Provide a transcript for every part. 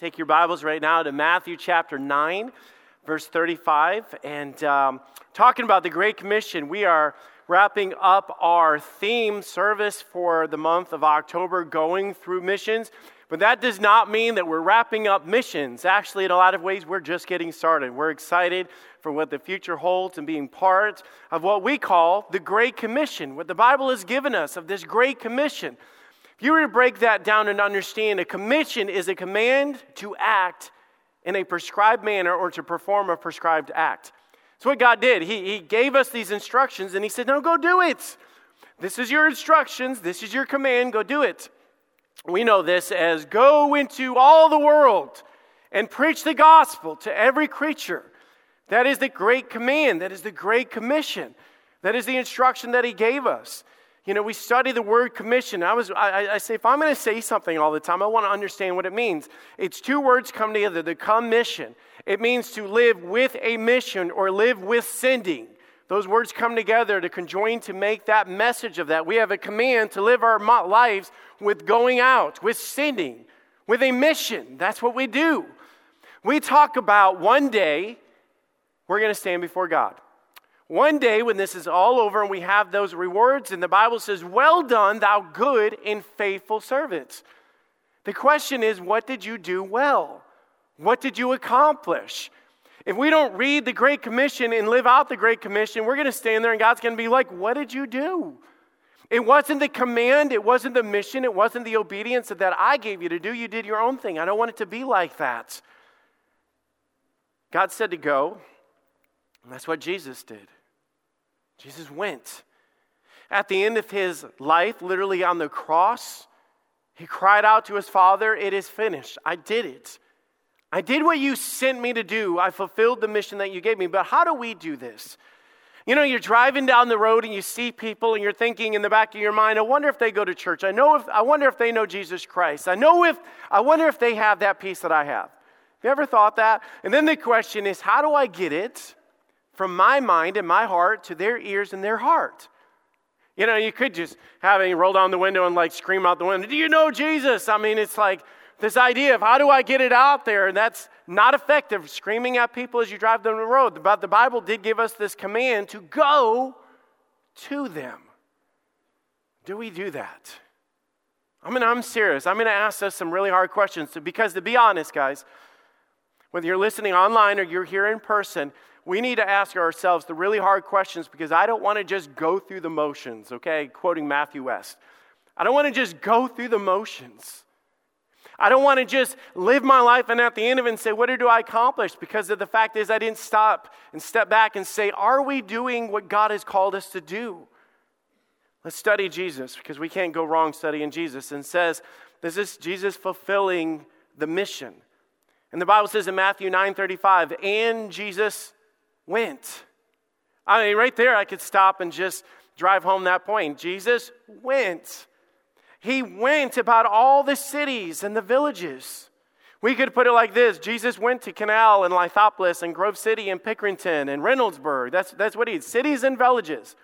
Take your Bibles right now to Matthew chapter 9, verse 35, and um, talking about the Great Commission. We are wrapping up our theme service for the month of October, going through missions. But that does not mean that we're wrapping up missions. Actually, in a lot of ways, we're just getting started. We're excited for what the future holds and being part of what we call the Great Commission, what the Bible has given us of this Great Commission. If you were to break that down and understand, a commission is a command to act in a prescribed manner or to perform a prescribed act. That's what God did. He, he gave us these instructions and He said, No, go do it. This is your instructions. This is your command. Go do it. We know this as go into all the world and preach the gospel to every creature. That is the great command. That is the great commission. That is the instruction that He gave us. You know, we study the word commission. I, was, I, I say, if I'm going to say something all the time, I want to understand what it means. It's two words come together the commission. It means to live with a mission or live with sending. Those words come together to conjoin to make that message of that. We have a command to live our lives with going out, with sending, with a mission. That's what we do. We talk about one day we're going to stand before God. One day, when this is all over and we have those rewards, and the Bible says, Well done, thou good and faithful servant. The question is, what did you do well? What did you accomplish? If we don't read the Great Commission and live out the Great Commission, we're going to stand there and God's going to be like, What did you do? It wasn't the command, it wasn't the mission, it wasn't the obedience that I gave you to do. You did your own thing. I don't want it to be like that. God said to go, and that's what Jesus did. Jesus went. At the end of his life, literally on the cross, he cried out to his Father, It is finished. I did it. I did what you sent me to do. I fulfilled the mission that you gave me. But how do we do this? You know, you're driving down the road and you see people and you're thinking in the back of your mind, I wonder if they go to church. I know if I wonder if they know Jesus Christ. I know if I wonder if they have that peace that I have. Have you ever thought that? And then the question is, how do I get it? From my mind and my heart to their ears and their heart. You know, you could just have him roll down the window and like scream out the window, Do you know Jesus? I mean, it's like this idea of how do I get it out there? And that's not effective, screaming at people as you drive down the road. But the Bible did give us this command to go to them. Do we do that? I mean, I'm serious. I'm going to ask us some really hard questions because, to be honest, guys, whether you're listening online or you're here in person, we need to ask ourselves the really hard questions because I don't want to just go through the motions, okay? Quoting Matthew West. I don't want to just go through the motions. I don't want to just live my life and at the end of it and say, What did I accomplish? Because of the fact is, I didn't stop and step back and say, Are we doing what God has called us to do? Let's study Jesus because we can't go wrong studying Jesus. And says, This is Jesus fulfilling the mission. And the Bible says in Matthew 9 35, and Jesus went. I mean, right there, I could stop and just drive home that point. Jesus went. He went about all the cities and the villages. We could put it like this Jesus went to Canal and Lithopolis and Grove City and Pickerington and Reynoldsburg. That's, that's what he did cities and villages.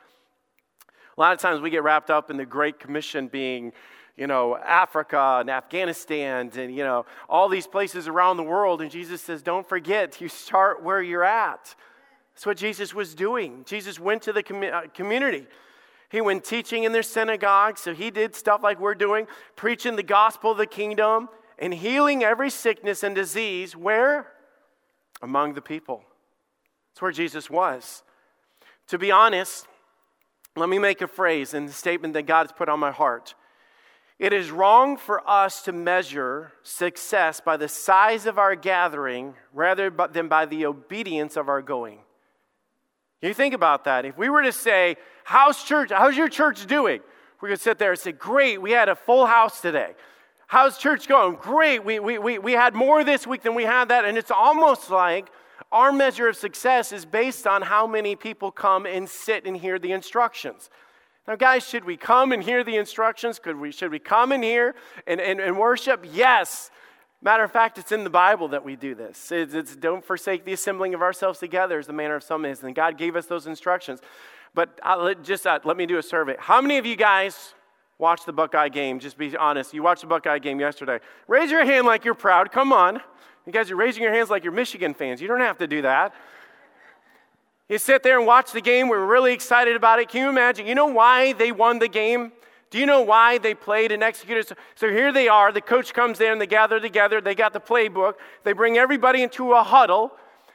A lot of times we get wrapped up in the Great Commission being, you know, Africa and Afghanistan and, you know, all these places around the world. And Jesus says, don't forget, you start where you're at. That's what Jesus was doing. Jesus went to the com- uh, community. He went teaching in their synagogue. So he did stuff like we're doing, preaching the gospel of the kingdom and healing every sickness and disease. Where? Among the people. That's where Jesus was. To be honest, let me make a phrase and a statement that God has put on my heart. It is wrong for us to measure success by the size of our gathering rather than by the obedience of our going. You think about that. If we were to say, How's church? How's your church doing? We could sit there and say, Great, we had a full house today. How's church going? Great, we, we, we, we had more this week than we had that. And it's almost like our measure of success is based on how many people come and sit and hear the instructions. Now, guys, should we come and hear the instructions? Could we, should we come in here and, and, and worship? Yes. Matter of fact, it's in the Bible that we do this. It's, it's, don't forsake the assembling of ourselves together, as the manner of some is. And God gave us those instructions. But uh, let, just uh, let me do a survey. How many of you guys watch the Buckeye game? Just be honest. You watched the Buckeye game yesterday. Raise your hand like you're proud. Come on. You guys are raising your hands like you're Michigan fans. You don't have to do that. You sit there and watch the game. We're really excited about it. Can you imagine? You know why they won the game? Do you know why they played and executed? So here they are. The coach comes in, they gather together, they got the playbook, they bring everybody into a huddle.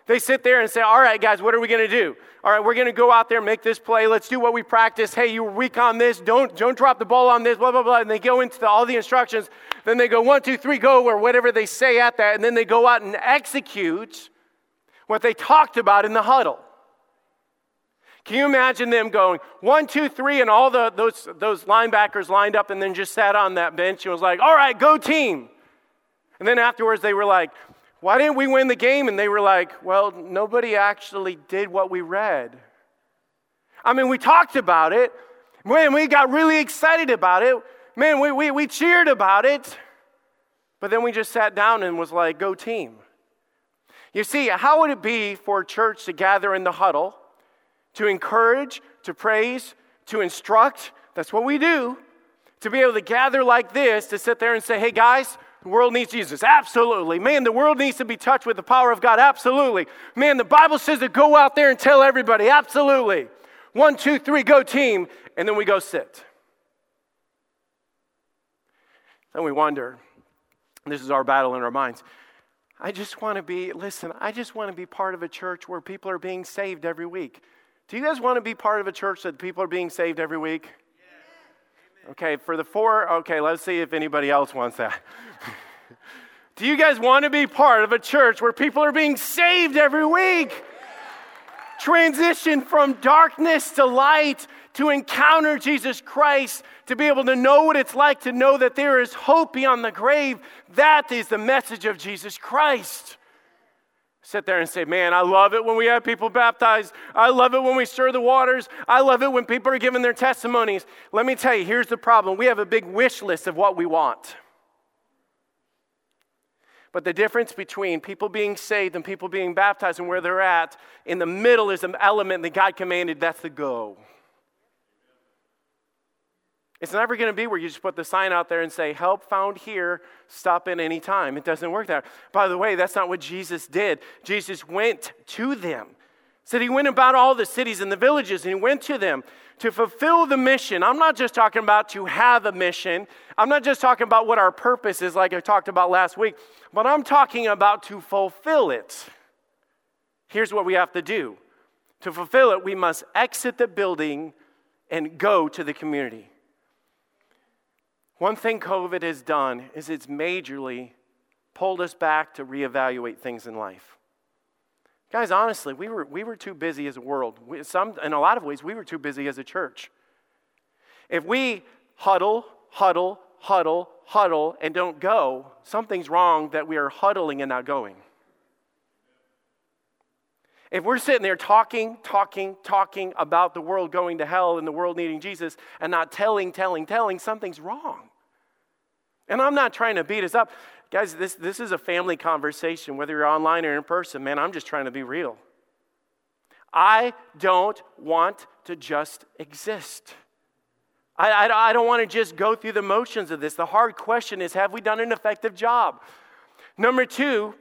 They sit there and say, All right, guys, what are we going to do? All right, we're going to go out there, and make this play. Let's do what we practice. Hey, you were weak on this. Don't, don't drop the ball on this, blah, blah, blah. And they go into the, all the instructions. Then they go, One, two, three, go, or whatever they say at that. And then they go out and execute what they talked about in the huddle. Can you imagine them going one, two, three, and all the, those, those linebackers lined up and then just sat on that bench and was like, all right, go team. And then afterwards they were like, why didn't we win the game? And they were like, well, nobody actually did what we read. I mean, we talked about it. Man, we got really excited about it. Man, we, we, we cheered about it. But then we just sat down and was like, go team. You see, how would it be for a church to gather in the huddle? To encourage, to praise, to instruct. That's what we do. To be able to gather like this, to sit there and say, hey guys, the world needs Jesus. Absolutely. Man, the world needs to be touched with the power of God. Absolutely. Man, the Bible says to go out there and tell everybody. Absolutely. One, two, three, go team. And then we go sit. Then we wonder. This is our battle in our minds. I just want to be, listen, I just want to be part of a church where people are being saved every week. Do you guys want to be part of a church that people are being saved every week? Okay, for the four, okay, let's see if anybody else wants that. Do you guys want to be part of a church where people are being saved every week? Transition from darkness to light, to encounter Jesus Christ, to be able to know what it's like to know that there is hope beyond the grave. That is the message of Jesus Christ sit there and say, Man, I love it when we have people baptized. I love it when we stir the waters. I love it when people are giving their testimonies. Let me tell you, here's the problem we have a big wish list of what we want. But the difference between people being saved and people being baptized and where they're at, in the middle is an element that God commanded that's the go. It's never going to be where you just put the sign out there and say, help found here, stop in any time. It doesn't work that. way. By the way, that's not what Jesus did. Jesus went to them. Said he went about all the cities and the villages and he went to them to fulfill the mission. I'm not just talking about to have a mission. I'm not just talking about what our purpose is, like I talked about last week, but I'm talking about to fulfill it. Here's what we have to do to fulfill it, we must exit the building and go to the community. One thing COVID has done is it's majorly pulled us back to reevaluate things in life. Guys, honestly, we were, we were too busy as a world. We, some, in a lot of ways, we were too busy as a church. If we huddle, huddle, huddle, huddle, and don't go, something's wrong that we are huddling and not going. If we're sitting there talking, talking, talking about the world going to hell and the world needing Jesus and not telling, telling, telling, something's wrong. And I'm not trying to beat us up. Guys, this, this is a family conversation, whether you're online or in person. Man, I'm just trying to be real. I don't want to just exist. I, I, I don't want to just go through the motions of this. The hard question is have we done an effective job? Number two,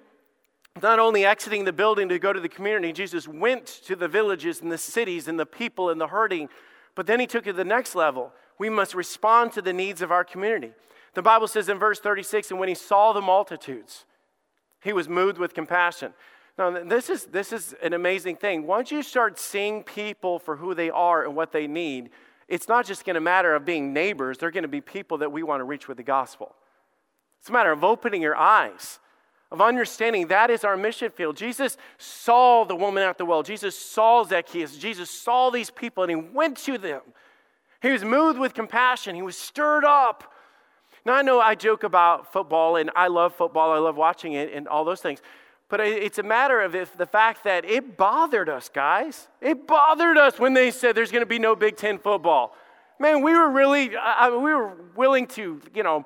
not only exiting the building to go to the community, Jesus went to the villages and the cities and the people and the hurting, but then he took it to the next level. We must respond to the needs of our community. The Bible says in verse 36 and when he saw the multitudes, he was moved with compassion. Now, this is, this is an amazing thing. Once you start seeing people for who they are and what they need, it's not just going to matter of being neighbors, they're going to be people that we want to reach with the gospel. It's a matter of opening your eyes, of understanding that is our mission field. Jesus saw the woman at the well, Jesus saw Zacchaeus, Jesus saw these people, and he went to them. He was moved with compassion, he was stirred up now, I know I joke about football, and I love football, I love watching it, and all those things. But it's a matter of if the fact that it bothered us, guys. It bothered us when they said there's going to be no Big Ten football. Man, we were really, I, we were willing to, you know,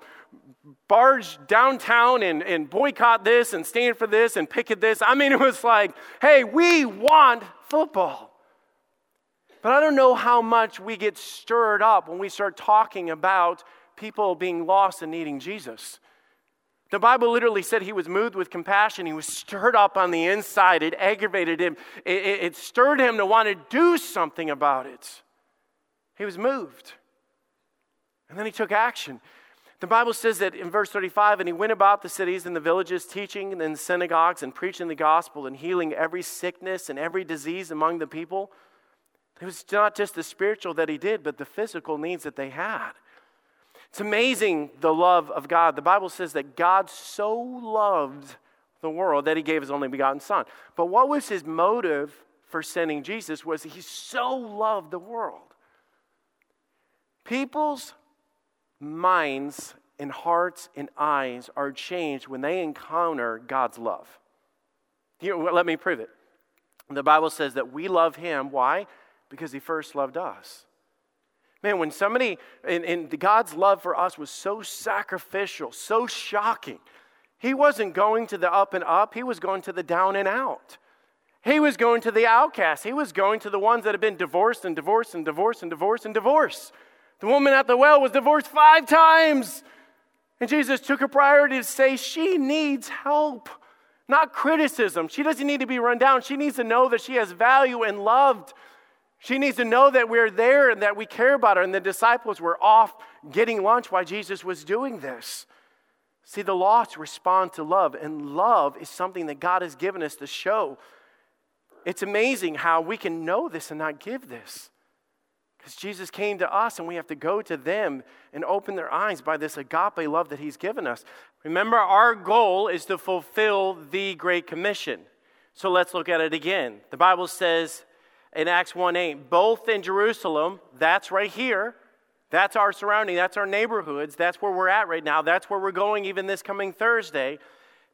barge downtown and, and boycott this and stand for this and picket this. I mean, it was like, hey, we want football. But I don't know how much we get stirred up when we start talking about people being lost and needing Jesus. The Bible literally said he was moved with compassion. He was stirred up on the inside. It aggravated him, it, it, it stirred him to want to do something about it. He was moved. And then he took action. The Bible says that in verse 35, and he went about the cities and the villages, teaching in synagogues and preaching the gospel and healing every sickness and every disease among the people. It was not just the spiritual that he did, but the physical needs that they had. It's amazing the love of God. The Bible says that God so loved the world that he gave his only begotten son. But what was his motive for sending Jesus was he so loved the world. People's minds and hearts and eyes are changed when they encounter God's love. Know, let me prove it. The Bible says that we love him. Why? Because he first loved us. Man, when somebody, and, and God's love for us was so sacrificial, so shocking. He wasn't going to the up and up, He was going to the down and out. He was going to the outcasts. He was going to the ones that have been divorced and divorced and divorced and divorced and divorced. The woman at the well was divorced five times. And Jesus took a priority to say she needs help, not criticism. She doesn't need to be run down. She needs to know that she has value and loved. She needs to know that we're there and that we care about her. And the disciples were off getting lunch while Jesus was doing this. See, the lost respond to love, and love is something that God has given us to show. It's amazing how we can know this and not give this. Because Jesus came to us, and we have to go to them and open their eyes by this agape love that He's given us. Remember, our goal is to fulfill the Great Commission. So let's look at it again. The Bible says, in Acts 1 8, both in Jerusalem, that's right here. That's our surrounding, that's our neighborhoods, that's where we're at right now, that's where we're going even this coming Thursday.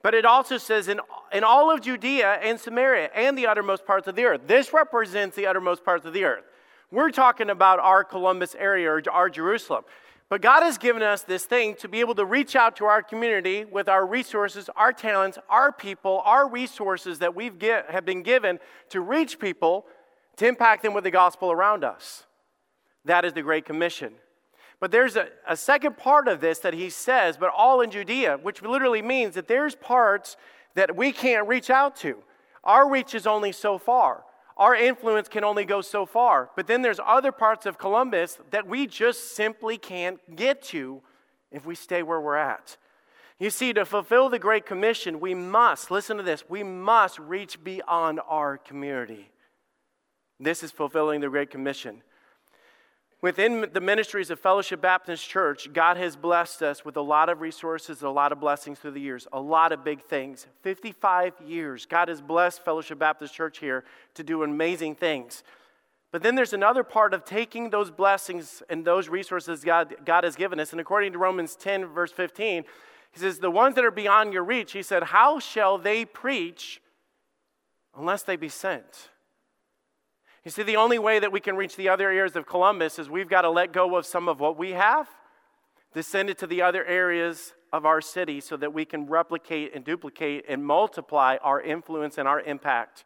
But it also says in, in all of Judea and Samaria and the uttermost parts of the earth. This represents the uttermost parts of the earth. We're talking about our Columbus area or our Jerusalem. But God has given us this thing to be able to reach out to our community with our resources, our talents, our people, our resources that we've get, have been given to reach people to impact them with the gospel around us. That is the Great Commission. But there's a, a second part of this that he says, but all in Judea, which literally means that there's parts that we can't reach out to. Our reach is only so far. Our influence can only go so far. But then there's other parts of Columbus that we just simply can't get to if we stay where we're at. You see, to fulfill the Great Commission, we must, listen to this, we must reach beyond our community. This is fulfilling the Great Commission. Within the ministries of Fellowship Baptist Church, God has blessed us with a lot of resources, a lot of blessings through the years, a lot of big things. 55 years, God has blessed Fellowship Baptist Church here to do amazing things. But then there's another part of taking those blessings and those resources God, God has given us. And according to Romans 10, verse 15, he says, The ones that are beyond your reach, he said, How shall they preach unless they be sent? You see, the only way that we can reach the other areas of Columbus is we've got to let go of some of what we have, to send it to the other areas of our city so that we can replicate and duplicate and multiply our influence and our impact.